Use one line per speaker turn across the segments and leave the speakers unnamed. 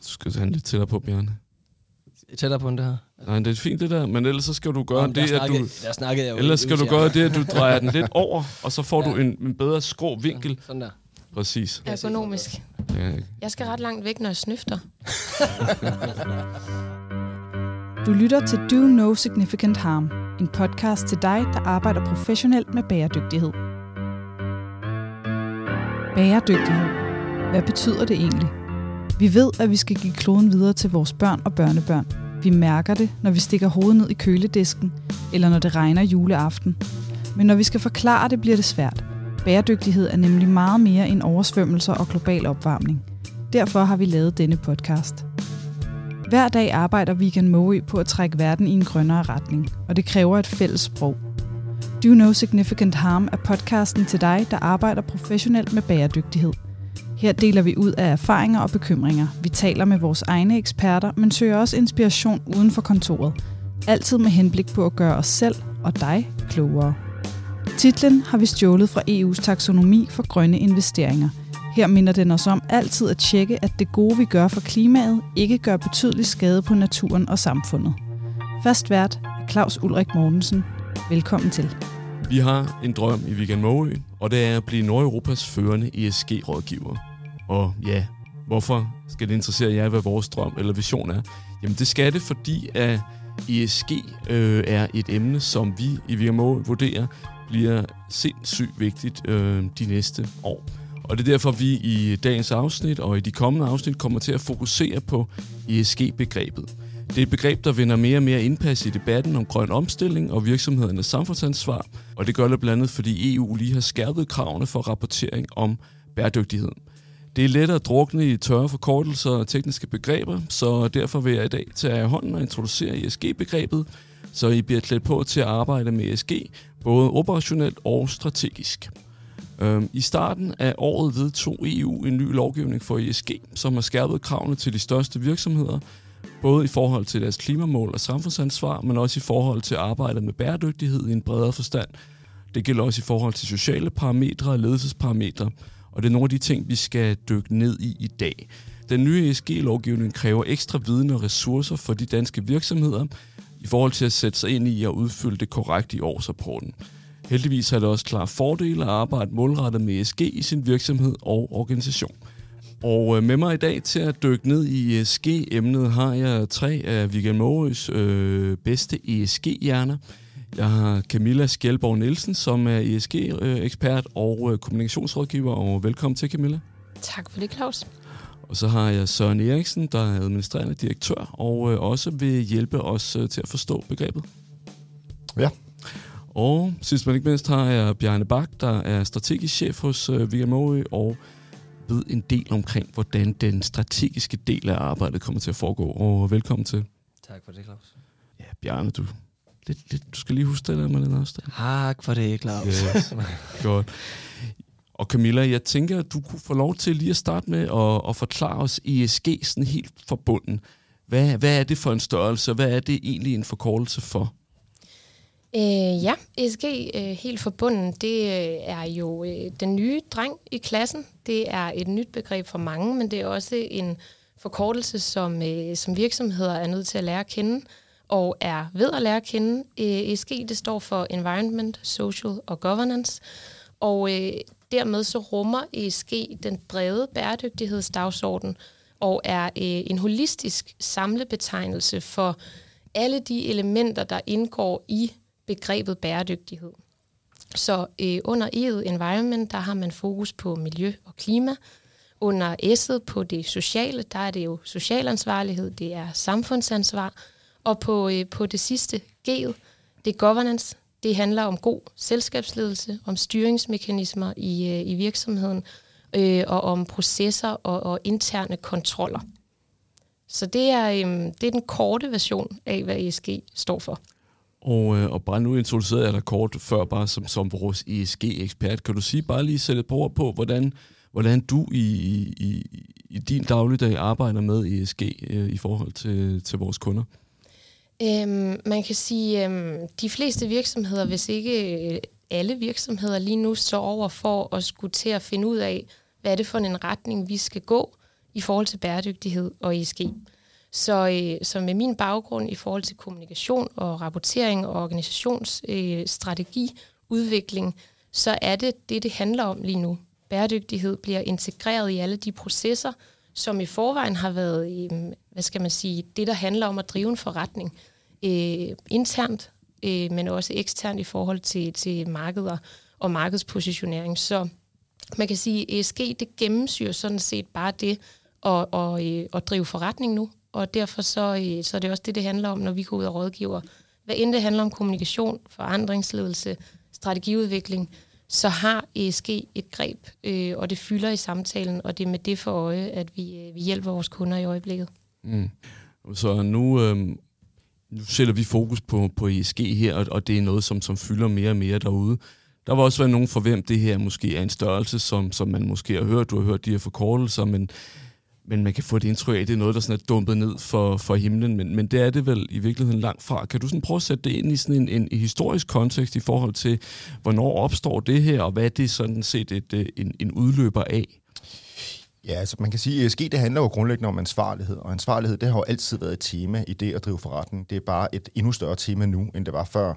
skal, du skal have lidt tættere på, Bjarne.
Tættere på den det her.
Nej, det er fint det der, men ellers så skal du gøre
der
det, at du...
snakkede- Der snakkede jeg jo
Ellers skal du gøre det, at du drejer den lidt over, og så får
Ja.
du en, en bedre skrå vinkel.
Sådan der.
Præcis.
Ergonomisk.
Ja,
Jeg skal ret langt væk, når jeg snøfter.
Du lytter til Do No Significant Harm, en podcast til dig, der arbejder professionelt med bæredygtighed. Bæredygtighed. Hvad betyder det egentlig? Vi ved, at vi skal give kloden videre til vores børn og børnebørn. Vi mærker det, når vi stikker hovedet ned i køledisken, eller når det regner juleaften. Men når vi skal forklare det, bliver det svært. Bæredygtighed er nemlig meget mere end oversvømmelser og global opvarmning. Derfor har vi lavet denne podcast. Hver dag arbejder Vegan Moe på at trække verden i en grønnere retning, og det kræver et fælles sprog. Do No Significant Harm er podcasten til dig, der arbejder professionelt med bæredygtighed. Her deler vi ud af erfaringer og bekymringer. Vi taler med vores egne eksperter, men søger også inspiration uden for kontoret. Altid med henblik på at gøre os selv og dig klogere. Titlen har vi stjålet fra EU's taksonomi for grønne investeringer – her minder den os om altid at tjekke, at det gode, vi gør for klimaet, ikke gør betydelig skade på naturen og samfundet. Fast vært er Claus Ulrik Mortensen. Velkommen til.
Vi har en drøm i Vegan Måø, og det er at blive Nordeuropas førende ESG-rådgiver. Og ja, hvorfor skal det interessere jer, hvad vores drøm eller vision er? Jamen det skal det, fordi at ESG øh, er et emne, som vi i VMO vurderer bliver sindssygt vigtigt øh, de næste år. Og det er derfor, vi i dagens afsnit og i de kommende afsnit kommer til at fokusere på ESG-begrebet. Det er et begreb, der vinder mere og mere indpas i debatten om grøn omstilling og virksomhedernes samfundsansvar, og det gør det blandt andet, fordi EU lige har skærpet kravene for rapportering om bæredygtighed. Det er let at drukne i tørre forkortelser og tekniske begreber, så derfor vil jeg i dag tage af hånden og introducere ESG-begrebet, så I bliver klædt på til at arbejde med ESG, både operationelt og strategisk. Øhm, I starten af året vedtog EU en ny lovgivning for ESG, som har skærpet kravene til de største virksomheder, både i forhold til deres klimamål og samfundsansvar, men også i forhold til arbejdet med bæredygtighed i en bredere forstand. Det gælder også i forhold til sociale parametre og ledelsesparametre, og det er nogle af de ting, vi skal dykke ned i i dag. Den nye ESG-lovgivning kræver ekstra viden og ressourcer for de danske virksomheder i forhold til at sætte sig ind i og udfylde det korrekt i årsrapporten. Heldigvis har det også klare fordele at arbejde målrettet med ESG i sin virksomhed og organisation. Og øh, med mig i dag til at dykke ned i ESG-emnet har jeg tre af Weekend Mårøs øh, bedste ESG-hjerner. Jeg har Camilla Skjelborg Nielsen, som er ESG-ekspert og øh, kommunikationsrådgiver, og velkommen til Camilla.
Tak for det, Claus.
Og så har jeg Søren Eriksen, der er administrerende direktør, og øh, også vil hjælpe os øh, til at forstå begrebet.
Ja.
Og sidst men ikke mindst har jeg Bjarne Bak, der er strategisk chef hos VMO, og ved en del omkring, hvordan den strategiske del af arbejdet kommer til at foregå. Og velkommen til.
Tak for det, Claus.
Ja, Bjarne, du, lidt, lidt, du skal lige huske det der med den afstand.
Tak for det, Claus.
Yes. Godt. Og Camilla, jeg tænker, at du kunne få lov til lige at starte med at, at forklare os ESG sådan helt forbunden. Hvad, hvad er det for en størrelse, og hvad er det egentlig en forkortelse for?
Øh, ja, ESG øh, helt forbundet, det øh, er jo øh, den nye dreng i klassen. Det er et nyt begreb for mange, men det er også en forkortelse, som, øh, som virksomheder er nødt til at lære at kende, og er ved at lære at kende. Øh, ESG, det står for Environment, Social og Governance, og øh, dermed så rummer ESG den brede bæredygtighedsdagsorden, og er øh, en holistisk samlebetegnelse for alle de elementer, der indgår i begrebet bæredygtighed. Så øh, under E'et Environment, der har man fokus på miljø og klima. Under S'et på det sociale, der er det jo social ansvarlighed, det er samfundsansvar. Og på, øh, på det sidste, G'et, det er governance. Det handler om god selskabsledelse, om styringsmekanismer i, øh, i virksomheden, øh, og om processer og, og interne kontroller. Så det er, øh, det er den korte version af, hvad ESG står for.
Og, øh, og bare nu introducerede jeg dig kort før, bare som, som vores ESG-ekspert. Kan du sige bare lige sætte et par ord på, hvordan, hvordan du i, i, i din dagligdag arbejder med ESG øh, i forhold til, til vores kunder?
Øhm, man kan sige, øhm, de fleste virksomheder, hvis ikke øh, alle virksomheder lige nu står over for at skulle til at finde ud af, hvad er det for en retning, vi skal gå i forhold til bæredygtighed og ESG. Så, øh, så med min baggrund i forhold til kommunikation og rapportering og organisationsstrategi, øh, udvikling, så er det det, det handler om lige nu. Bæredygtighed bliver integreret i alle de processer, som i forvejen har været, øh, hvad skal man sige, det, der handler om at drive en forretning øh, internt, øh, men også eksternt i forhold til, til markeder og markedspositionering. Så man kan sige, at ESG det gennemsyrer sådan set bare det at, og, øh, at drive forretning nu, og derfor så, øh, så er det også det, det handler om, når vi går ud og rådgiver. Hvad end det handler om kommunikation, forandringsledelse, strategiudvikling, så har ESG et greb, øh, og det fylder i samtalen, og det er med det for øje, at vi, øh, vi hjælper vores kunder i øjeblikket. Mm.
Så nu, øh, nu sætter vi fokus på, på ESG her, og, og det er noget, som, som fylder mere og mere derude. Der var også været nogen for hvem det her måske er en størrelse, som, som man måske har hørt. Du har hørt de her forkortelser, men men man kan få et indtryk af, at det er noget, der sådan er dumpet ned for, for himlen, men, men det er det vel i virkeligheden langt fra. Kan du sådan prøve at sætte det ind i sådan en, en historisk kontekst i forhold til, hvornår opstår det her, og hvad er det sådan set et, en, en udløber af?
Ja, altså man kan sige, at ESG det handler jo grundlæggende om ansvarlighed, og ansvarlighed det har jo altid været et tema i det at drive forretning. Det er bare et endnu større tema nu, end det var før.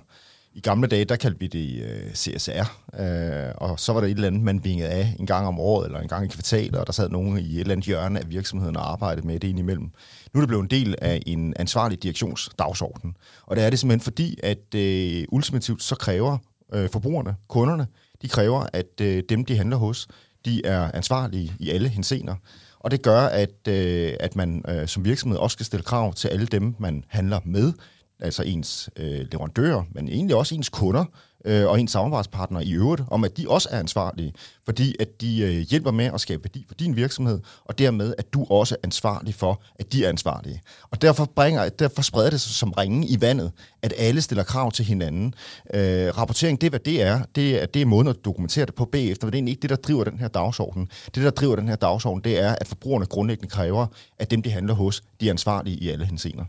I gamle dage, der kaldte vi det øh, CSR, øh, og så var der et eller andet, man vingede af en gang om året, eller en gang i kvartalet, og der sad nogen i et eller andet hjørne af virksomheden og arbejdede med det indimellem. Nu er det blevet en del af en ansvarlig direktionsdagsorden, og det er det simpelthen fordi, at øh, ultimativt så kræver øh, forbrugerne, kunderne, de kræver, at øh, dem, de handler hos, de er ansvarlige i alle hensener. Og det gør, at, øh, at man øh, som virksomhed også skal stille krav til alle dem, man handler med altså ens øh, leverandører, men egentlig også ens kunder øh, og ens samarbejdspartnere i øvrigt, om at de også er ansvarlige, fordi at de øh, hjælper med at skabe værdi for din virksomhed, og dermed at du også er ansvarlig for, at de er ansvarlige. Og derfor, bringer, derfor spreder det sig som ringe i vandet, at alle stiller krav til hinanden. Øh, rapportering, det er hvad det er. Det er, det er måden at dokumentere det på bagefter, men det er ikke det, der driver den her dagsorden. Det, der driver den her dagsorden, det er, at forbrugerne grundlæggende kræver, at dem, de handler hos, de er ansvarlige i alle hensener.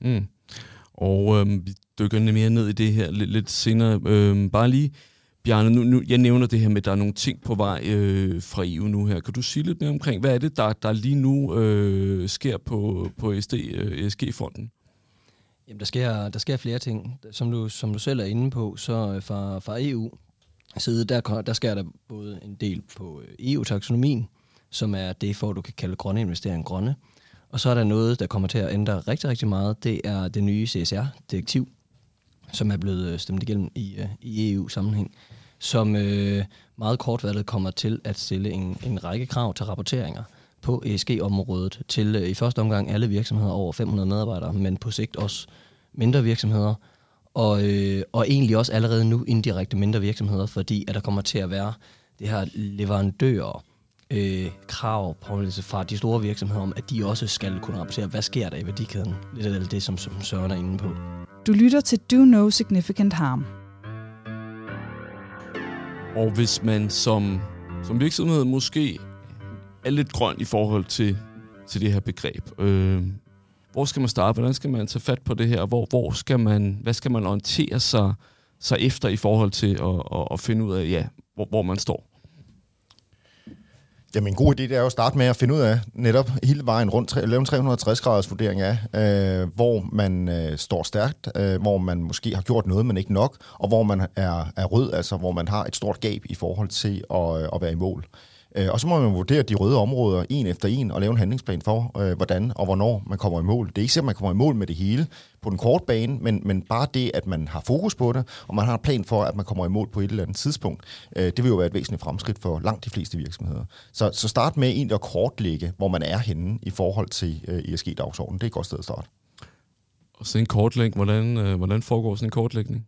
Mm. Og øh, vi dykker mere ned i det her lidt, lidt senere. Øh, bare lige, Bjarne, nu, nu, jeg nævner det her med, at der er nogle ting på vej øh, fra EU nu her. Kan du sige lidt mere omkring, hvad er det, der, der lige nu øh, sker på, på SD, øh, ESG-fonden?
Jamen, der sker, der sker flere ting. Som du, som du selv er inde på, så øh, fra, fra EU side, der, der sker der både en del på øh, EU-taksonomien, som er det, for du kan kalde grønne investeringer grønne, og så er der noget, der kommer til at ændre rigtig, rigtig meget. Det er det nye CSR-direktiv, som er blevet øh, stemt igennem i, øh, i EU-sammenhæng, som øh, meget kortvalget kommer til at stille en, en række krav til rapporteringer på ESG-området til øh, i første omgang alle virksomheder over 500 medarbejdere, men på sigt også mindre virksomheder, og, øh, og egentlig også allerede nu indirekte mindre virksomheder, fordi at der kommer til at være det her leverandører øh, krav på fra de store virksomheder om, at de også skal kunne rapportere, hvad sker der i værdikæden. Lidt af det, som, som Søren er inde på.
Du lytter til Do No Significant Harm.
Og hvis man som, som virksomhed måske er lidt grøn i forhold til, til det her begreb, øh, hvor skal man starte? Hvordan skal man tage fat på det her? Hvor, hvor skal man, hvad skal man orientere sig, sig efter i forhold til at, at, at finde ud af, ja, hvor, hvor man står?
Jamen en god idé det er jo at starte med at finde ud af netop hele vejen rundt, lave en 360-graders vurdering af, øh, hvor man øh, står stærkt, øh, hvor man måske har gjort noget, men ikke nok, og hvor man er, er rød, altså hvor man har et stort gab i forhold til at, øh, at være i mål. Øh, og så må man vurdere de røde områder en efter en og lave en handlingsplan for, øh, hvordan og hvornår man kommer i mål. Det er ikke sikkert, at man kommer i mål med det hele på den korte bane, men, men bare det, at man har fokus på det, og man har en plan for, at man kommer i mål på et eller andet tidspunkt, øh, det vil jo være et væsentligt fremskridt for langt de fleste virksomheder. Så, så start med egentlig at kortlægge, hvor man er henne i forhold til øh, ESG-dagsordenen. Det er et godt sted at starte.
Og så en kortlægning. Hvordan, øh, hvordan foregår sådan en kortlægning?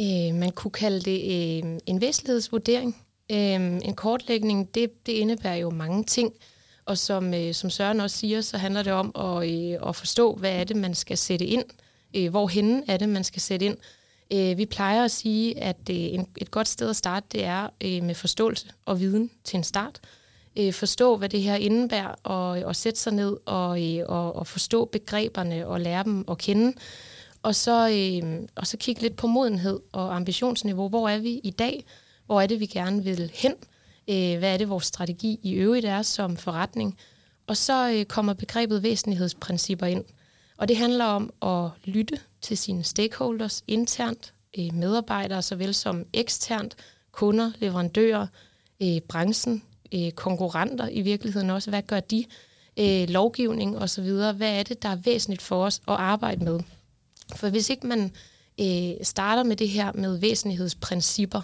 Øh, man kunne kalde det øh, en væsentlighedsvurdering. Øhm, en kortlægning, det, det indebærer jo mange ting, og som, øh, som Søren også siger, så handler det om at, øh, at forstå, hvad er det, man skal sætte ind, øh, hvorhenne er det, man skal sætte ind. Øh, vi plejer at sige, at øh, en, et godt sted at starte, det er øh, med forståelse og viden til en start. Øh, forstå, hvad det her indebærer, og, øh, og sætte sig ned og, øh, og, og forstå begreberne og lære dem at kende. Og så, øh, og så kigge lidt på modenhed og ambitionsniveau. Hvor er vi i dag? Hvor er det, vi gerne vil hen? Øh, hvad er det, vores strategi i øvrigt er som forretning? Og så øh, kommer begrebet væsentlighedsprincipper ind. Og det handler om at lytte til sine stakeholders internt, øh, medarbejdere såvel som eksternt, kunder, leverandører, øh, branchen, øh, konkurrenter i virkeligheden også. Hvad gør de? Øh, lovgivning osv. Hvad er det, der er væsentligt for os at arbejde med? For hvis ikke man øh, starter med det her med væsentlighedsprincipper,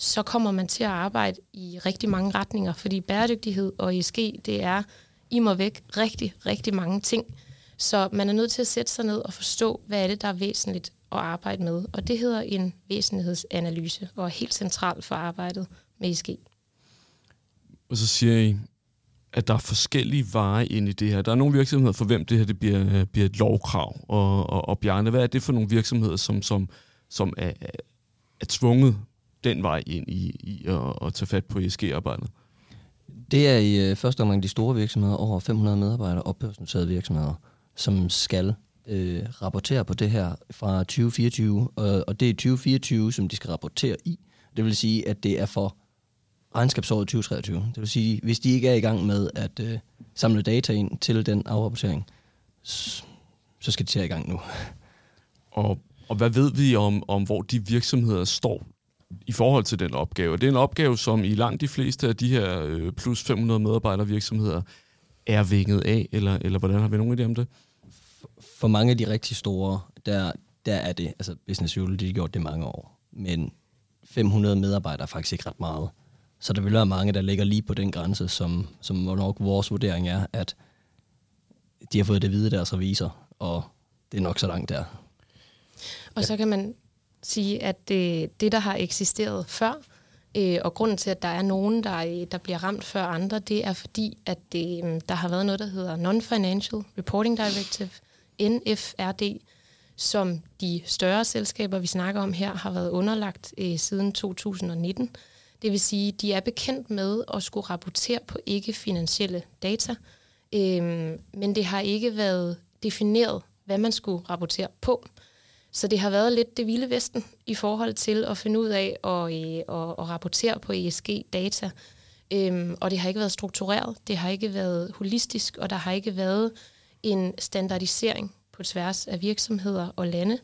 så kommer man til at arbejde i rigtig mange retninger, fordi bæredygtighed og ESG, det er i må væk rigtig, rigtig mange ting. Så man er nødt til at sætte sig ned og forstå, hvad er det, der er væsentligt at arbejde med. Og det hedder en væsentlighedsanalyse, og er helt centralt for arbejdet med ESG.
Og så siger I, at der er forskellige veje ind i det her. Der er nogle virksomheder, for hvem det her det bliver, bliver et lovkrav. Og, og, og Bjarne, hvad er det for nogle virksomheder, som, som, som er, er tvunget den vej ind i, i at, at tage fat på ESG-arbejdet?
Det er i øh, første omgang de store virksomheder, over 500 medarbejdere, opbørsnoterede virksomheder, som skal øh, rapportere på det her fra 2024, og, og det er 2024, som de skal rapportere i. Det vil sige, at det er for regnskabsåret 2023. Det vil sige, hvis de ikke er i gang med at øh, samle data ind til den afrapportering, så, skal de tage i gang nu.
Og, og hvad ved vi om, om, hvor de virksomheder står i forhold til den opgave? Det er en opgave, som i langt de fleste af de her øh, plus 500 medarbejder virksomheder er vinget af, eller, eller hvordan har vi nogen idé om det?
For mange af de rigtig store, der, der er det, altså Business Usual, de har gjort det mange år, men 500 medarbejdere er faktisk ikke ret meget. Så der vil være mange, der ligger lige på den grænse, som, som nok vores vurdering er, at de har fået det vide deres revisor, og det er nok så langt der.
Og så kan man sige, at det, det der har eksisteret før, øh, og grunden til, at der er nogen, der, øh, der bliver ramt før andre, det er fordi, at det, øh, der har været noget, der hedder Non-Financial Reporting Directive, NFRD, som de større selskaber, vi snakker om her, har været underlagt øh, siden 2019. Det vil sige, de er bekendt med at skulle rapportere på ikke-finansielle data, øh, men det har ikke været defineret, hvad man skulle rapportere på. Så det har været lidt det vilde vesten i forhold til at finde ud af og, øh, og, rapportere på ESG-data. Øhm, og det har ikke været struktureret, det har ikke været holistisk, og der har ikke været en standardisering på tværs af virksomheder og lande.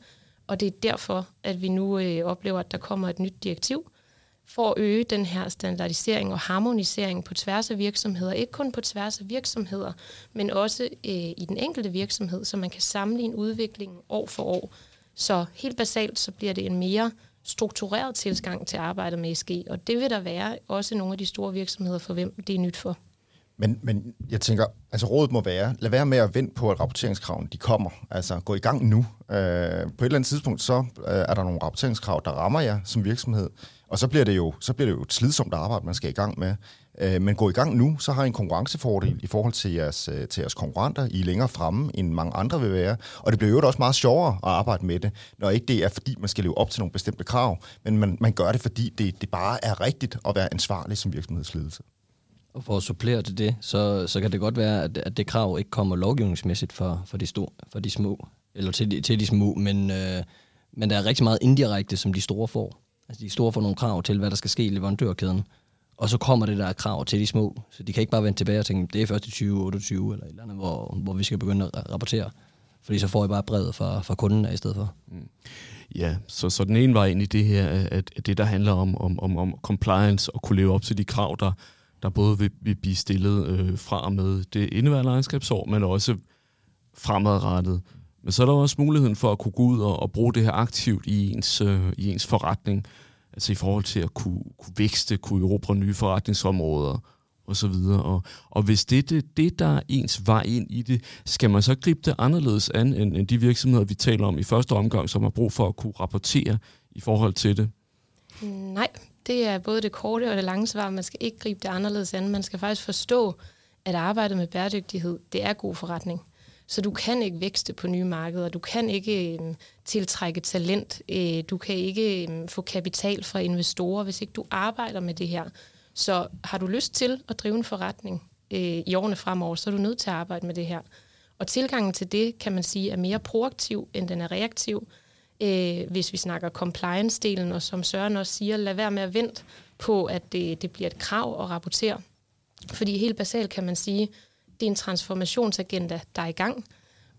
Og det er derfor, at vi nu øh, oplever, at der kommer et nyt direktiv, for at øge den her standardisering og harmonisering på tværs af virksomheder. Ikke kun på tværs af virksomheder, men også øh, i den enkelte virksomhed, så man kan sammenligne udviklingen år for år. Så helt basalt, så bliver det en mere struktureret tilgang til arbejdet med ESG, og det vil der være også nogle af de store virksomheder, for hvem det er nyt for.
Men, men jeg tænker, altså rådet må være, lad være med at vente på, at rapporteringskravene de kommer. Altså gå i gang nu. Øh, på et eller andet tidspunkt, så øh, er der nogle rapporteringskrav, der rammer jer som virksomhed. Og så bliver det jo, så bliver det jo et slidsomt arbejde, man skal i gang med. Øh, men gå i gang nu, så har I en konkurrencefordel i forhold til jeres, øh, til jeres konkurrenter. I er længere fremme, end mange andre vil være. Og det bliver jo også meget sjovere at arbejde med det, når ikke det er, fordi man skal leve op til nogle bestemte krav, men man, man gør det, fordi det, det bare er rigtigt at være ansvarlig som virksomhedsledelse.
Og for at supplere til det, så, så kan det godt være, at, at det krav ikke kommer lovgivningsmæssigt for, for, de, store, for de små, eller til de, til de små, men, øh, men der er rigtig meget indirekte, som de store får. Altså de store får nogle krav til, hvad der skal ske i leverandørkæden. Og så kommer det der krav til de små. Så de kan ikke bare vende tilbage og tænke, det er først i 2028 eller et eller andet, hvor, hvor vi skal begynde at rapportere. Fordi så får I bare brevet fra, fra kunden af i stedet for. Mm.
Ja, så, så den ene vej ind i det her, at, at det der handler om, om, om, om compliance og kunne leve op til de krav, der, der både vil, vil blive stillet øh, fra og med det indeværende regnskabsår, men også fremadrettet. Men så er der også muligheden for at kunne gå ud og, og bruge det her aktivt i ens, øh, i ens forretning, altså i forhold til at kunne, kunne vækste, kunne erobre nye forretningsområder og så videre. Og, og hvis det er det, der er ens vej ind i det, skal man så gribe det anderledes an, end, end de virksomheder, vi taler om i første omgang, som har brug for at kunne rapportere i forhold til det?
Nej, det er både det korte og det lange svar. Man skal ikke gribe det anderledes an. Man skal faktisk forstå, at arbejdet med bæredygtighed, det er god forretning. Så du kan ikke vækste på nye markeder, du kan ikke øh, tiltrække talent, øh, du kan ikke øh, få kapital fra investorer, hvis ikke du arbejder med det her. Så har du lyst til at drive en forretning øh, i årene fremover, så er du nødt til at arbejde med det her. Og tilgangen til det, kan man sige, er mere proaktiv, end den er reaktiv. Øh, hvis vi snakker compliance-delen, og som Søren også siger, lad være med at vente på, at det, det bliver et krav at rapportere. Fordi helt basalt kan man sige, det er en transformationsagenda, der er i gang,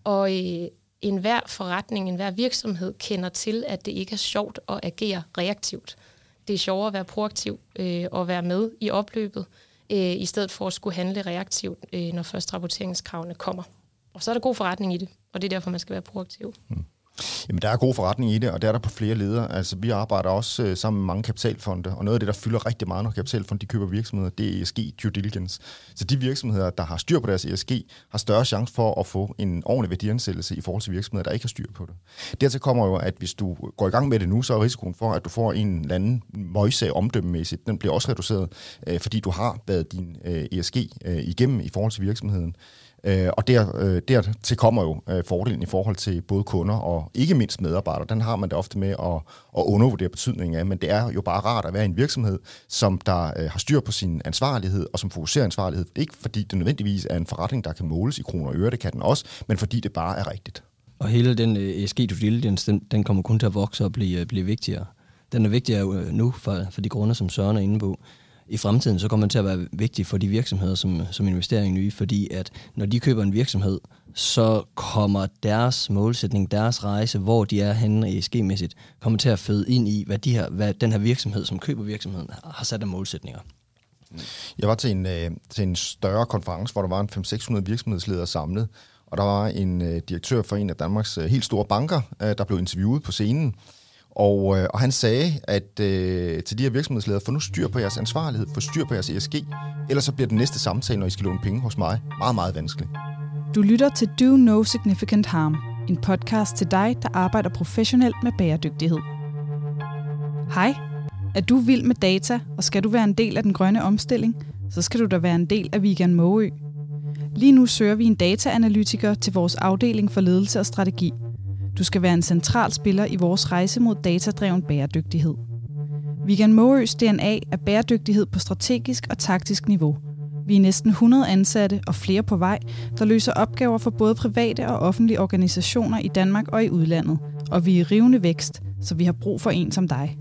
og øh, enhver forretning, enhver virksomhed kender til, at det ikke er sjovt at agere reaktivt. Det er sjovere at være proaktiv øh, og være med i opløbet, øh, i stedet for at skulle handle reaktivt, øh, når først rapporteringskravene kommer. Og så er der god forretning i det, og det er derfor, man skal være proaktiv. Mm.
Jamen, der er god forretning i det, og der er der på flere leder. Altså, vi arbejder også øh, sammen med mange kapitalfonde, og noget af det, der fylder rigtig meget, når kapitalfonde de køber virksomheder, det er ESG due diligence. Så de virksomheder, der har styr på deres ESG, har større chance for at få en ordentlig værdiansættelse i forhold til virksomheder, der ikke har styr på det. Dertil kommer jo, at hvis du går i gang med det nu, så er risikoen for, at du får en eller anden møjsag omdømmemæssigt, den bliver også reduceret, øh, fordi du har været din øh, ESG øh, igennem i forhold til virksomheden. Øh, og der, øh, dertil kommer jo øh, fordelen i forhold til både kunder og ikke mindst medarbejdere. Den har man det ofte med at, at undervurdere betydningen af, men det er jo bare rart at være i en virksomhed, som der øh, har styr på sin ansvarlighed og som fokuserer ansvarlighed. Ikke fordi det nødvendigvis er en forretning, der kan måles i kroner og øre, det kan den også, men fordi det bare er rigtigt.
Og hele den øh, ESG due diligence, den, den kommer kun til at vokse og blive, øh, blive vigtigere. Den er vigtigere øh, nu for, for de grunde, som Søren er inde på i fremtiden, så kommer den til at være vigtig for de virksomheder, som, som investerer i nye, fordi at når de køber en virksomhed, så kommer deres målsætning, deres rejse, hvor de er henne ESG-mæssigt, kommer til at føde ind i, hvad, de her, hvad den her virksomhed, som køber virksomheden, har sat af målsætninger.
Jeg var til en, øh, til en større konference, hvor der var en 500-600 virksomhedsledere samlet, og der var en øh, direktør for en af Danmarks øh, helt store banker, øh, der blev interviewet på scenen, og, øh, og han sagde at øh, til de her virksomhedsledere, få nu styr på jeres ansvarlighed, få styr på jeres ESG, ellers så bliver den næste samtale, når I skal låne penge hos mig, meget, meget vanskelig.
Du lytter til Do No Significant Harm, en podcast til dig, der arbejder professionelt med bæredygtighed. Hej, er du vild med data, og skal du være en del af den grønne omstilling, så skal du da være en del af Vegan Måø. Lige nu søger vi en dataanalytiker til vores afdeling for ledelse og strategi – du skal være en central spiller i vores rejse mod datadreven bæredygtighed. Vegan Måøs DNA er bæredygtighed på strategisk og taktisk niveau. Vi er næsten 100 ansatte og flere på vej, der løser opgaver for både private og offentlige organisationer i Danmark og i udlandet. Og vi er i rivende vækst, så vi har brug for en som dig.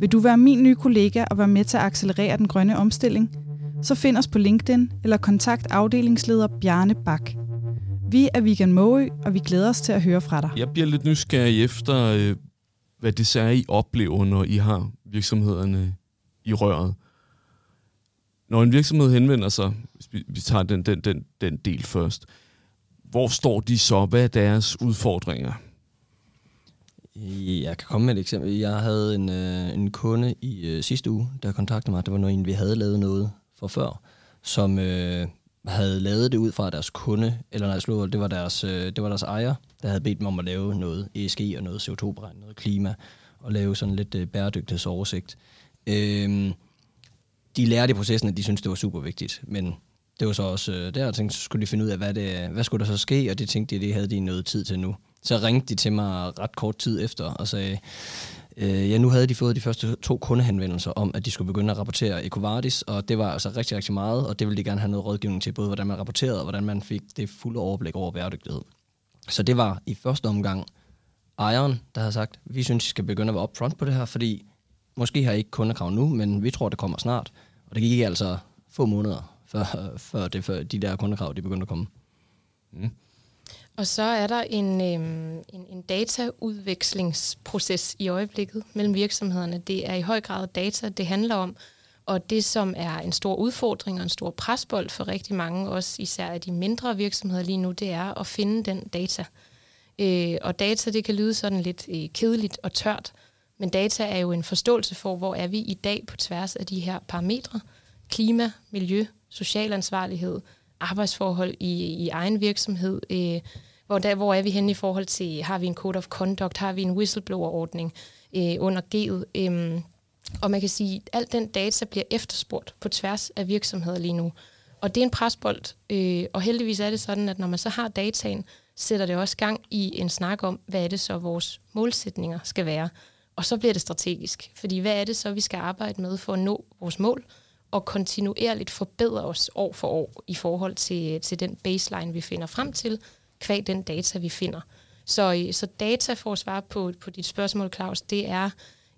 Vil du være min nye kollega og være med til at accelerere den grønne omstilling? Så find os på LinkedIn eller kontakt afdelingsleder Bjarne Bak. Vi er Weekend Måø, og vi glæder os til at høre fra dig.
Jeg bliver lidt nysgerrig efter, øh, hvad det er, I oplever, når I har virksomhederne i røret. Når en virksomhed henvender sig, hvis vi tager den, den, den, den del først, hvor står de så? Hvad er deres udfordringer?
Jeg kan komme med et eksempel. Jeg havde en, øh, en kunde i øh, sidste uge, der kontaktede mig. Det var noget, vi havde lavet noget for før, som øh, havde lavet det ud fra deres kunde, eller nej, slog, det var deres, øh, det var deres ejer, der havde bedt dem om at lave noget ESG og noget CO2-beregning, noget klima, og lave sådan lidt øh, bæredygtighedsoversigt. Øhm, de lærte i processen, at de syntes, det var super vigtigt, men det var så også øh, der, og tænkte, så skulle de finde ud af, hvad, det, hvad skulle der så ske, og det tænkte de, det havde de noget tid til nu. Så ringte de til mig ret kort tid efter og sagde, Øh, ja, nu havde de fået de første to kundehenvendelser om, at de skulle begynde at rapportere Ecovardis, og det var altså rigtig, rigtig meget, og det ville de gerne have noget rådgivning til, både hvordan man rapporterede, og hvordan man fik det fulde overblik over bæredygtighed. Så det var i første omgang ejeren, der havde sagt, vi synes, I skal begynde at være upfront på det her, fordi måske har I ikke kundekrav nu, men vi tror, det kommer snart. Og det gik altså få måneder, før, før, det, før de der kundekrav de begyndte at komme. Mm.
Og så er der en, øhm, en, en dataudvekslingsproces i øjeblikket mellem virksomhederne. Det er i høj grad data, det handler om. Og det, som er en stor udfordring og en stor presbold for rigtig mange, også især af de mindre virksomheder lige nu, det er at finde den data. Øh, og data, det kan lyde sådan lidt øh, kedeligt og tørt, men data er jo en forståelse for, hvor er vi i dag på tværs af de her parametre. Klima, miljø, social ansvarlighed, arbejdsforhold i, i egen virksomhed, øh, hvor, der, hvor er vi henne i forhold til, har vi en code of conduct, har vi en whistleblower-ordning øh, under G'et. Øh, og man kan sige, at al den data bliver efterspurgt på tværs af virksomheder lige nu. Og det er en presbold, øh, og heldigvis er det sådan, at når man så har dataen, sætter det også gang i en snak om, hvad er det så, vores målsætninger skal være. Og så bliver det strategisk, fordi hvad er det så, vi skal arbejde med for at nå vores mål, og kontinuerligt forbedre os år for år i forhold til, til den baseline, vi finder frem til, kvæg den data, vi finder. Så, så data, for at svare på, på dit spørgsmål, Claus, det er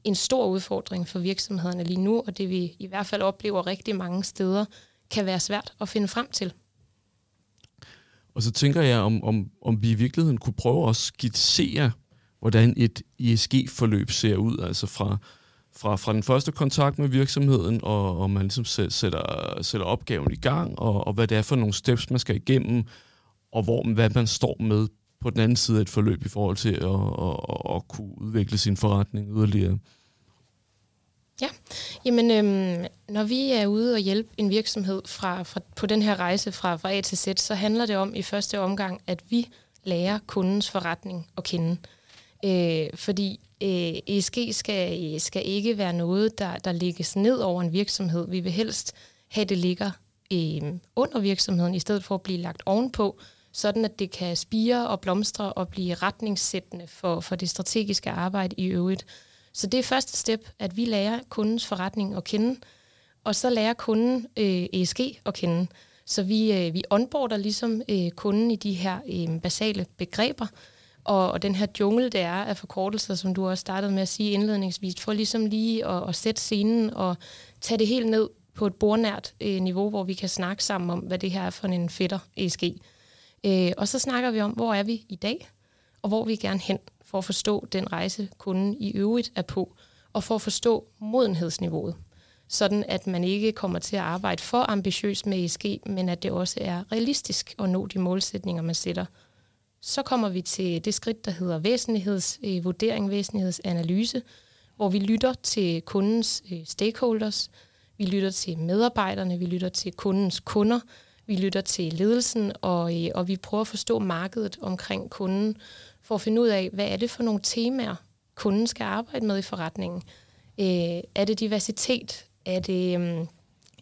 en stor udfordring for virksomhederne lige nu, og det vi i hvert fald oplever rigtig mange steder, kan være svært at finde frem til.
Og så tænker jeg, om, om, om vi i virkeligheden kunne prøve at skitsere, hvordan et ESG-forløb ser ud, altså fra, fra, fra den første kontakt med virksomheden, og, og man ligesom sætter, sætter opgaven i gang, og, og hvad det er for nogle steps, man skal igennem, og hvor, hvad man står med på den anden side af et forløb i forhold til at, at, at kunne udvikle sin forretning yderligere.
Ja, jamen øhm, når vi er ude og hjælpe en virksomhed fra, fra, på den her rejse fra, fra A til Z, så handler det om i første omgang, at vi lærer kundens forretning at kende. Øh, fordi øh, ESG skal, skal ikke være noget, der, der lægges ned over en virksomhed. Vi vil helst have, det ligger øh, under virksomheden, i stedet for at blive lagt ovenpå, sådan at det kan spire og blomstre og blive retningssættende for, for det strategiske arbejde i øvrigt. Så det er første step, at vi lærer kundens forretning at kende, og så lærer kunden øh, ESG at kende. Så vi, øh, vi onboarder ligesom øh, kunden i de her øh, basale begreber, og, og den her jungle, det er af forkortelser, som du også startede med at sige indledningsvis, for ligesom lige at, at sætte scenen og tage det helt ned på et bordnært øh, niveau, hvor vi kan snakke sammen om, hvad det her er for en fætter ESG. Øh, og så snakker vi om, hvor er vi i dag, og hvor vi gerne hen for at forstå den rejse, kunden i øvrigt er på, og for at forstå modenhedsniveauet. Sådan at man ikke kommer til at arbejde for ambitiøst med ESG, men at det også er realistisk at nå de målsætninger, man sætter. Så kommer vi til det skridt, der hedder væsentlighedsvurdering, øh, væsentlighedsanalyse, hvor vi lytter til kundens øh, stakeholders, vi lytter til medarbejderne, vi lytter til kundens kunder, vi lytter til ledelsen, og, øh, og vi prøver at forstå markedet omkring kunden, for at finde ud af, hvad er det for nogle temaer, kunden skal arbejde med i forretningen. Øh, er det diversitet? Er det, øh,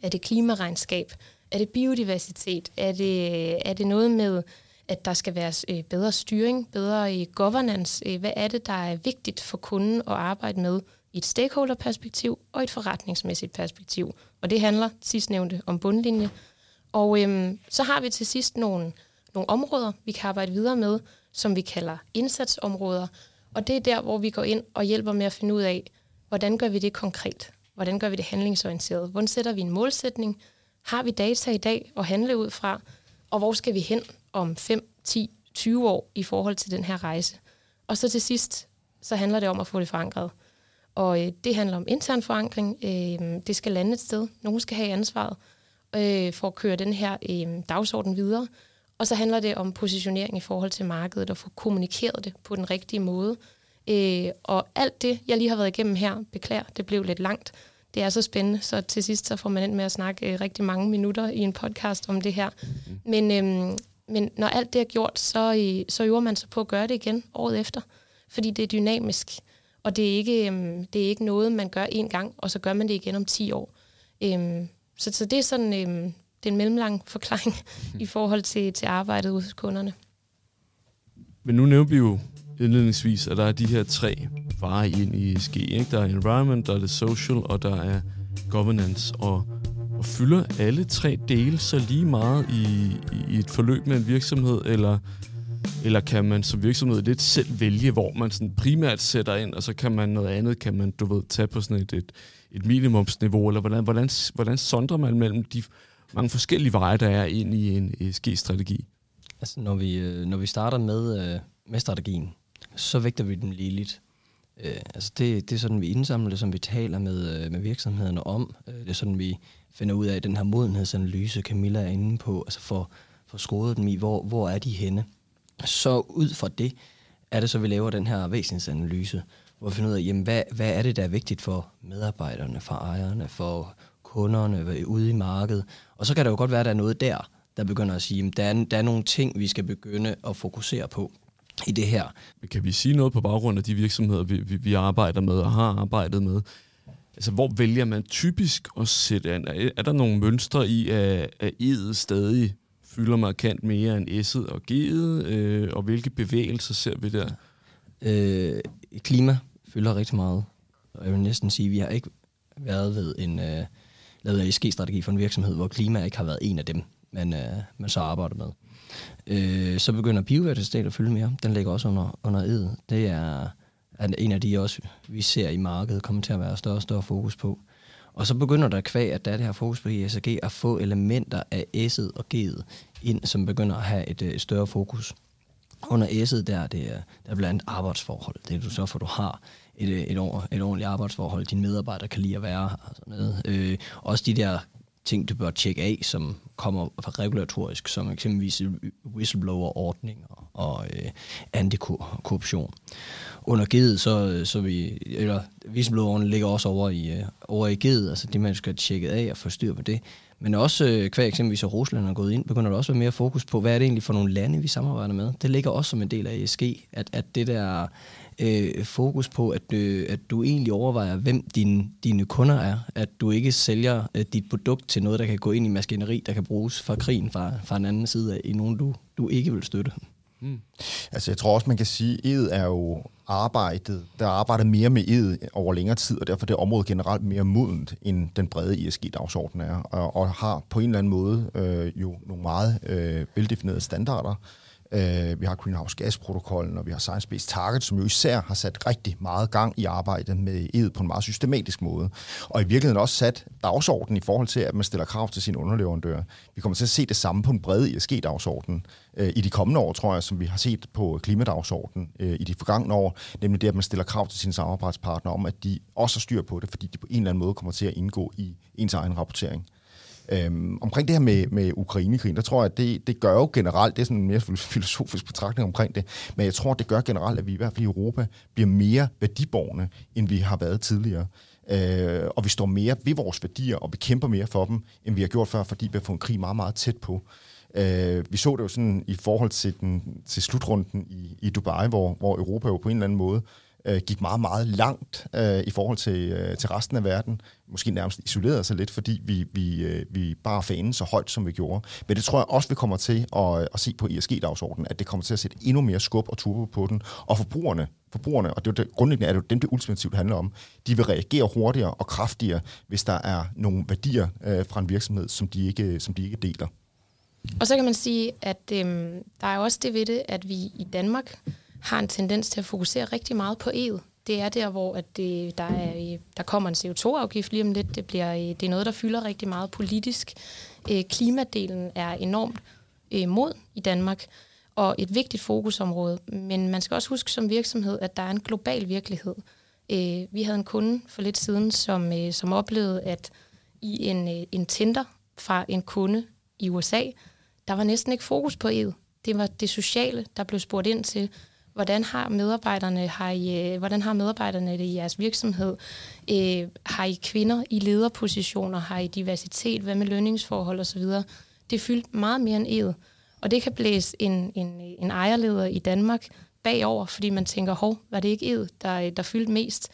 er det klimaregnskab? Er det biodiversitet? Er det, er det noget med, at der skal være øh, bedre styring, bedre øh, governance? Øh, hvad er det, der er vigtigt for kunden at arbejde med i et stakeholder-perspektiv og et forretningsmæssigt perspektiv? Og det handler sidstnævnte om bundlinje. Og øhm, så har vi til sidst nogle, nogle områder, vi kan arbejde videre med, som vi kalder indsatsområder. Og det er der, hvor vi går ind og hjælper med at finde ud af, hvordan gør vi det konkret? Hvordan gør vi det handlingsorienteret? Hvordan sætter vi en målsætning? Har vi data i dag at handle ud fra? Og hvor skal vi hen om 5, 10, 20 år i forhold til den her rejse? Og så til sidst, så handler det om at få det forankret. Og øh, det handler om intern forankring. Øh, det skal lande et sted. Nogen skal have ansvaret øh, for at køre den her øh, dagsorden videre. Og så handler det om positionering i forhold til markedet og få kommunikeret det på den rigtige måde. Øh, og alt det, jeg lige har været igennem her, beklager, det blev lidt langt. Det er så spændende, så til sidst så får man ind med at snakke øh, rigtig mange minutter i en podcast om det her. Mm. Men, øh, men når alt det er gjort, så, øh, så øver man sig på at gøre det igen året efter. Fordi det er dynamisk, og det er ikke, øh, det er ikke noget, man gør en gang, og så gør man det igen om 10 år. Øh, så, så det er sådan øh, det er en mellemlang forklaring i forhold til, til arbejdet hos kunderne.
Men nu nævner vi jo indledningsvis, at der er de her tre veje ind i ESG. Ikke? Der er environment, der er det social, og der er governance. Og, og fylder alle tre dele så lige meget i, i et forløb med en virksomhed, eller, eller kan man som virksomhed lidt selv vælge, hvor man sådan primært sætter ind, og så kan man noget andet, kan man, du ved, tage på sådan et, et, et minimumsniveau, eller hvordan, hvordan, hvordan sondrer man mellem de mange forskellige veje, der er ind i en ESG-strategi?
Altså, når vi, øh, når vi starter med, øh, med strategien, så vægter vi dem lige lidt. Øh, altså det, det er sådan, vi indsamler det, som vi taler med, øh, med virksomhederne om. Øh, det er sådan, vi finder ud af den her modenhedsanalyse, Camilla er inde på, altså for, for skåret dem i, hvor, hvor er de henne. Så ud fra det er det så, vi laver den her væsensanalyse, hvor vi finder ud af, jamen, hvad, hvad er det, der er vigtigt for medarbejderne, for ejerne, for kunderne ude i markedet. Og så kan det jo godt være, at der er noget der, der begynder at sige, at der er, der er nogle ting, vi skal begynde at fokusere på i det her.
Kan vi sige noget på baggrund af de virksomheder, vi, vi, vi arbejder med og har arbejdet med? Altså, hvor vælger man typisk at sætte an? Er, er der nogle mønstre i, at, at E'et stadig fylder markant mere end S'et og G'et? Øh, og hvilke bevægelser ser vi der?
Øh, klima fylder rigtig meget. Og jeg vil næsten sige, at vi har ikke været ved en, øh, lavet ESG-strategi for en virksomhed, hvor klima ikke har været en af dem, man, øh, man så arbejder med. Øh, så begynder biodiversitet at fylde mere. Den ligger også under, under ed. Det er er en af de også, vi ser i markedet, kommer til at være større og større fokus på. Og så begynder der kvæg, at der er det her fokus på ESG, at få elementer af S'et og G'et ind, som begynder at have et, øh, et større fokus. Under S'et der, det er, der er blandt arbejdsforhold. Det er du så for, du har et, øh, et, et ordentligt arbejdsforhold. Dine medarbejdere kan lide at være her. Og sådan noget. Øh, også de der ting, du bør tjekke af, som kommer fra regulatorisk, som eksempelvis whistleblower-ordninger og øh, antikorruption. Under givet, så, så vi, eller whistlebloweren ligger også over i, øh, over i GED, altså det, man skal tjekke af og få styr på det. Men også, øh, hver eksempelvis at Rusland er gået ind, begynder der også at være mere fokus på, hvad er det egentlig for nogle lande, vi samarbejder med. Det ligger også som en del af ESG, at, at det der øh, fokus på, at, øh, at du egentlig overvejer, hvem din, dine kunder er. At du ikke sælger øh, dit produkt til noget, der kan gå ind i maskineri, der kan bruges fra krigen fra, fra en anden side af, i nogen, du, du ikke vil støtte.
Mm. Altså jeg tror også, man kan sige, at ed er jo arbejdet, der er arbejdet mere med ed over længere tid, og derfor er det område generelt mere modent, end den brede ESG-dagsorden er, og, og har på en eller anden måde øh, jo nogle meget øh, veldefinerede standarder, Øh, Øh, vi har Greenhouse Gas-protokollen, og vi har Science-Based Targets, som jo især har sat rigtig meget gang i arbejdet med EU på en meget systematisk måde. Og i virkeligheden også sat dagsordenen i forhold til, at man stiller krav til sine underleverandører. Vi kommer til at se det samme på en bred ESG-dagsorden øh, i de kommende år, tror jeg, som vi har set på klimadagsordenen øh, i de forgangne år, nemlig det, at man stiller krav til sine samarbejdspartnere om, at de også har styr på det, fordi de på en eller anden måde kommer til at indgå i ens egen rapportering. Øhm, omkring det her med, med Ukrainekrigen, der tror jeg, at det, det gør jo generelt, det er sådan en mere filosofisk betragtning omkring det, men jeg tror, det gør generelt, at vi i hvert fald i Europa bliver mere værdiborgne, end vi har været tidligere. Øh, og vi står mere ved vores værdier, og vi kæmper mere for dem, end vi har gjort før, fordi vi har fået en krig meget, meget tæt på. Øh, vi så det jo sådan i forhold til, den, til slutrunden i, i Dubai, hvor, hvor Europa jo på en eller anden måde øh, Øh, gik meget, meget langt øh, i forhold til, øh, til resten af verden. Måske nærmest isolerede sig lidt, fordi vi, vi, øh, vi bare fanen så højt, som vi gjorde. Men det tror jeg også, vi kommer til at, øh, at se på ESG-dagsordenen, at det kommer til at sætte endnu mere skub og turbo på den. Og forbrugerne, forbrugerne og det er det, grundlæggende er det jo dem, det ultimativt handler om, de vil reagere hurtigere og kraftigere, hvis der er nogle værdier øh, fra en virksomhed, som de ikke, som de ikke deler.
Og så kan man sige, at øhm, der er også det ved det, at vi i Danmark har en tendens til at fokusere rigtig meget på EU. Det er der, hvor at det, der, er, der kommer en CO2-afgift lige om lidt. Det, bliver, øh, det er noget, der fylder rigtig meget politisk. Øh, klimadelen er enormt øh, mod i Danmark, og et vigtigt fokusområde. Men man skal også huske som virksomhed, at der er en global virkelighed. Vi havde en kunde for lidt siden, som, som oplevede, at i en, en Tinder fra en kunde i USA, der var næsten ikke fokus på EU. Det var det sociale, der blev spurgt ind til Hvordan har medarbejderne, har I, øh, hvordan har medarbejderne det i jeres virksomhed? Øh, har I kvinder i lederpositioner? Har I diversitet? Hvad med lønningsforhold osv.? Det er fyldt meget mere end ed. Og det kan blæse en, en, en ejerleder i Danmark bagover, fordi man tænker, hov, var det ikke ed, der, der fyldte mest?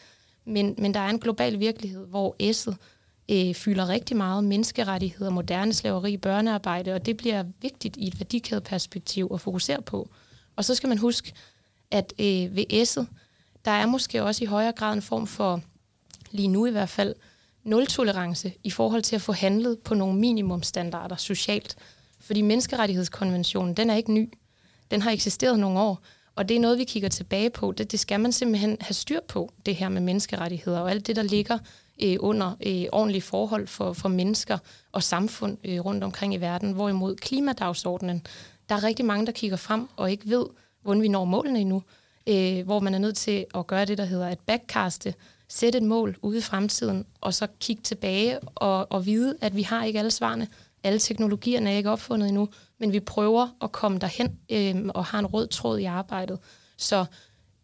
Men, men der er en global virkelighed, hvor S'et øh, fylder rigtig meget menneskerettigheder, moderne slaveri, børnearbejde, og det bliver vigtigt i et værdikædeperspektiv at fokusere på. Og så skal man huske, at øh, ved S'et, der er måske også i højere grad en form for, lige nu i hvert fald, nul-tolerance i forhold til at få handlet på nogle minimumstandarder socialt. Fordi menneskerettighedskonventionen, den er ikke ny. Den har eksisteret nogle år, og det er noget, vi kigger tilbage på. Det, det skal man simpelthen have styr på, det her med menneskerettigheder og alt det, der ligger øh, under øh, ordentlige forhold for, for mennesker og samfund øh, rundt omkring i verden. Hvorimod klimadagsordenen, der er rigtig mange, der kigger frem og ikke ved, hvordan vi når målene endnu, øh, hvor man er nødt til at gøre det, der hedder at backcaste, sætte et mål ude i fremtiden, og så kigge tilbage og, og vide, at vi har ikke alle svarene. Alle teknologierne er ikke opfundet endnu, men vi prøver at komme derhen øh, og har en rød tråd i arbejdet. Så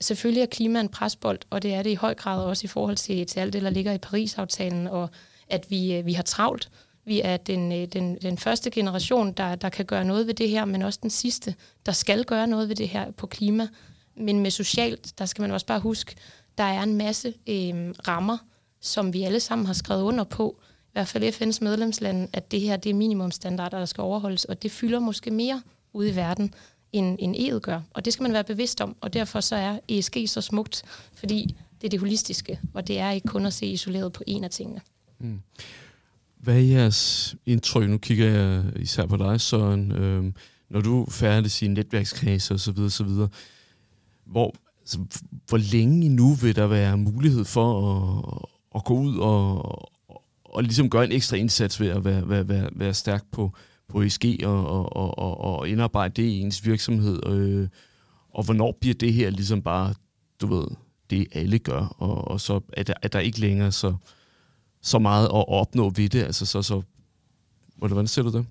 selvfølgelig er klima en presbold, og det er det i høj grad også i forhold til, til alt det, der ligger i Paris-aftalen, og at vi, øh, vi har travlt. Vi er den, øh, den, den første generation, der, der kan gøre noget ved det her, men også den sidste, der skal gøre noget ved det her på klima. Men med socialt, der skal man også bare huske, der er en masse øh, rammer, som vi alle sammen har skrevet under på, i hvert fald FN's medlemslande, at det her det er minimumstandarder, der skal overholdes, og det fylder måske mere ude i verden, end, end E'et gør. Og det skal man være bevidst om, og derfor så er ESG så smukt, fordi det er det holistiske, og det er ikke kun at se isoleret på en af tingene. Mm.
Hvad er jeres indtryk? Nu kigger jeg især på dig, Søren. Øhm, når du færdes i netværkskreds og så videre, så videre, hvor altså, hvor længe endnu vil der være mulighed for at, at gå ud og, og ligesom gøre en ekstra indsats ved at være, være, være, være stærk på, på ESG og, og, og, og indarbejde det i ens virksomhed? Øh, og hvornår bliver det her ligesom bare, du ved, det alle gør, og, og så er der, er der ikke længere så, så meget at opnå ved det? Altså, så, så, hvordan ser du det?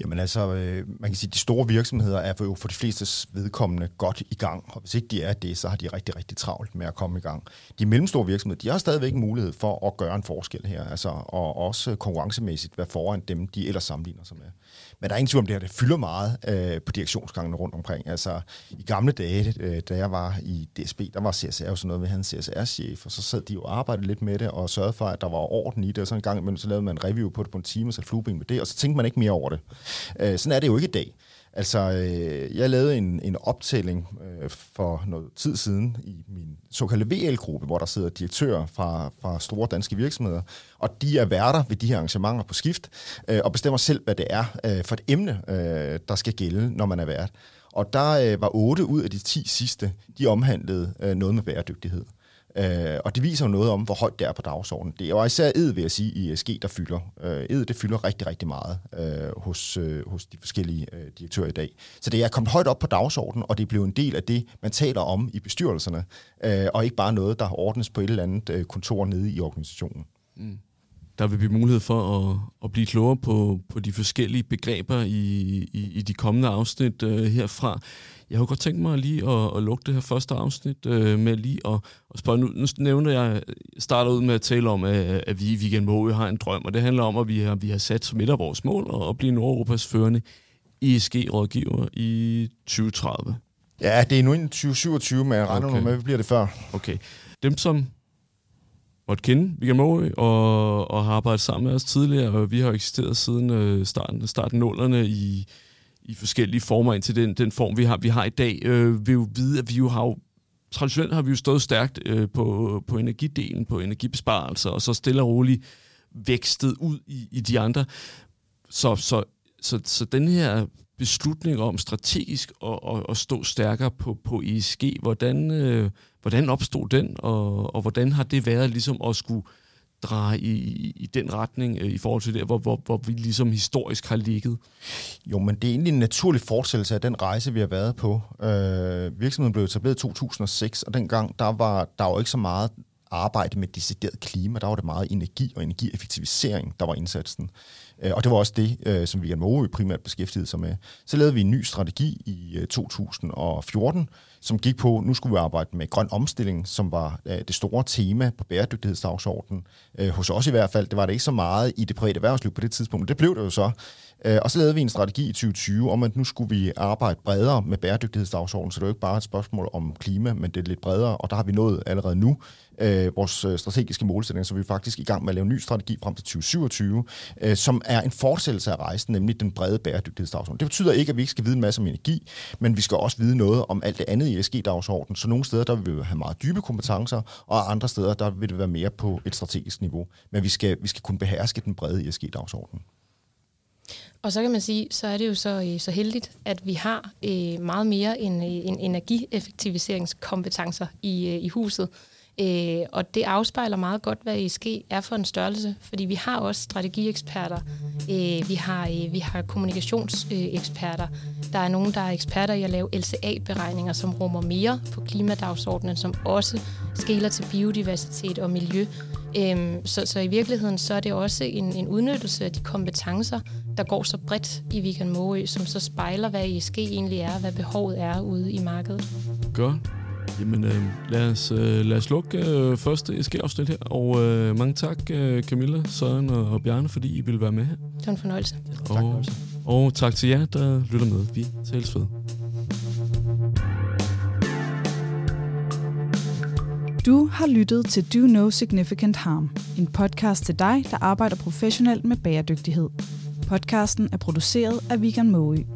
Jamen altså, øh, man kan sige, at de store virksomheder er jo for de fleste vedkommende godt i gang, og hvis ikke de er det, så har de rigtig, rigtig travlt med at komme i gang. De mellemstore virksomheder, de har stadigvæk en mulighed for at gøre en forskel her, altså, og også konkurrencemæssigt være foran dem, de ellers sammenligner sig med. Men der er ingen tvivl om det her, det fylder meget øh, på direktionsgangene rundt omkring. Altså, i gamle dage, øh, da jeg var i DSB, der var CSR jo sådan noget med, han CSR-chef, og så sad de jo og arbejdede lidt med det, og sørgede for, at der var orden i det, og så en gang imellem, så lavede man en review på det på en time, og så flueben med det, og så tænkte man ikke mere over det. Øh, sådan er det jo ikke i dag. Altså, øh, jeg lavede en, en optælling øh, for noget tid siden i min såkaldte VL-gruppe, hvor der sidder direktører fra, fra store danske virksomheder, og de er værter ved de her arrangementer på skift, øh, og bestemmer selv, hvad det er øh, for et emne, øh, der skal gælde, når man er vært. Og der øh, var otte ud af de ti sidste, de omhandlede øh, noget med bæredygtighed. Øh, og det viser jo noget om, hvor højt det er på dagsordenen. Det er jo især ed, vil jeg sige, i ESG, der fylder. Øh, ed, det fylder rigtig, rigtig meget øh, hos, øh, hos de forskellige øh, direktører i dag. Så det er kommet højt op på dagsordenen, og det er blevet en del af det, man taler om i bestyrelserne, øh, og ikke bare noget, der ordnes på et eller andet øh, kontor nede i organisationen. Mm.
Der vil blive mulighed for at, at blive klogere på, på de forskellige begreber i, i, i de kommende afsnit øh, herfra. Jeg har godt tænkt mig lige at, at lukke det her første afsnit øh, med lige at, at spørge. Nu, nu nævner jeg, starter ud med at tale om, at, at vi i Weekend Måge har en drøm, og det handler om, at vi har, vi har sat som et af vores mål at, at blive Nordeuropas førende ESG-rådgiver i 2030.
Ja, det er nu en 2027, men jeg regner okay. med, at vi bliver det før.
Okay. Dem, som måtte kende Weekend Måge og, og har arbejdet sammen med os tidligere, og vi har eksisteret siden øh, starten, starten nullerne i i forskellige former ind til den, den form, vi har, vi har i dag, øh, vil jo vide, at vi jo har jo, traditionelt har vi jo stået stærkt øh, på, på energidelen, på energibesparelser, og så stille og roligt vækstet ud i, i de andre. Så, så, så, så den her beslutning om strategisk at, at, at stå stærkere på, på ESG, hvordan, øh, hvordan opstod den, og, og hvordan har det været ligesom at skulle dreje i, i den retning øh, i forhold til det, hvor, hvor, hvor vi ligesom historisk har ligget?
Jo, men det er egentlig en naturlig fortsættelse af den rejse, vi har været på. Øh, virksomheden blev etableret i 2006, og dengang der var der var ikke så meget arbejde med decideret klima, der var det meget energi og energieffektivisering, der var indsatsen. Øh, og det var også det, øh, som Vigan Moe primært beskæftigede sig med. Så lavede vi en ny strategi i øh, 2014, som gik på, nu skulle vi arbejde med grøn omstilling, som var det store tema på bæredygtighedsdagsordenen. Hos os i hvert fald, det var det ikke så meget i det private erhvervsliv på det tidspunkt, men det blev det jo så. Øh, og så lavede vi en strategi i 2020 om, at nu skulle vi arbejde bredere med bæredygtighedsdagsordenen, så det er jo ikke bare et spørgsmål om klima, men det er lidt bredere, og der har vi nået allerede nu øh, vores øh, strategiske målsætning, så vi er faktisk i gang med at lave en ny strategi frem til 2027, øh, som er en fortsættelse af rejsen, nemlig den brede bæredygtighedsdagsorden. Det betyder ikke, at vi ikke skal vide en masse om energi, men vi skal også vide noget om alt det andet i ESG-dagsordenen. Så nogle steder, der vil vi have meget dybe kompetencer, og andre steder, der vil det være mere på et strategisk niveau. Men vi skal, vi skal kunne beherske den brede ESG-dagsorden.
Og så kan man sige, så er det jo så, øh, så heldigt, at vi har øh, meget mere end, øh, en energieffektiviseringskompetencer i, øh, i huset. Øh, og det afspejler meget godt, hvad ESG er for en størrelse, fordi vi har også strategieksperter, øh, vi, har, øh, vi har kommunikationseksperter, der er nogen, der er eksperter i at lave LCA-beregninger, som rummer mere på klimadagsordenen, som også skæler til biodiversitet og miljø. Øh, så, så i virkeligheden så er det også en, en udnyttelse af de kompetencer, der går så bredt i Vigan Måø, som så spejler, hvad ESG egentlig er, hvad behovet er ude i markedet.
Godt. Jamen, øh, lad, os, øh, lad os lukke øh, første SG-afsnit her. Og øh, mange tak, øh, Camilla, Søren og, og Bjarne, fordi I ville være med her.
Det var en fornøjelse.
Og, og tak til jer, der lytter med. Vi tales ved.
Du har lyttet til Do No Significant Harm, en podcast til dig, der arbejder professionelt med bæredygtighed. Podcasten er produceret af Vigan Måge.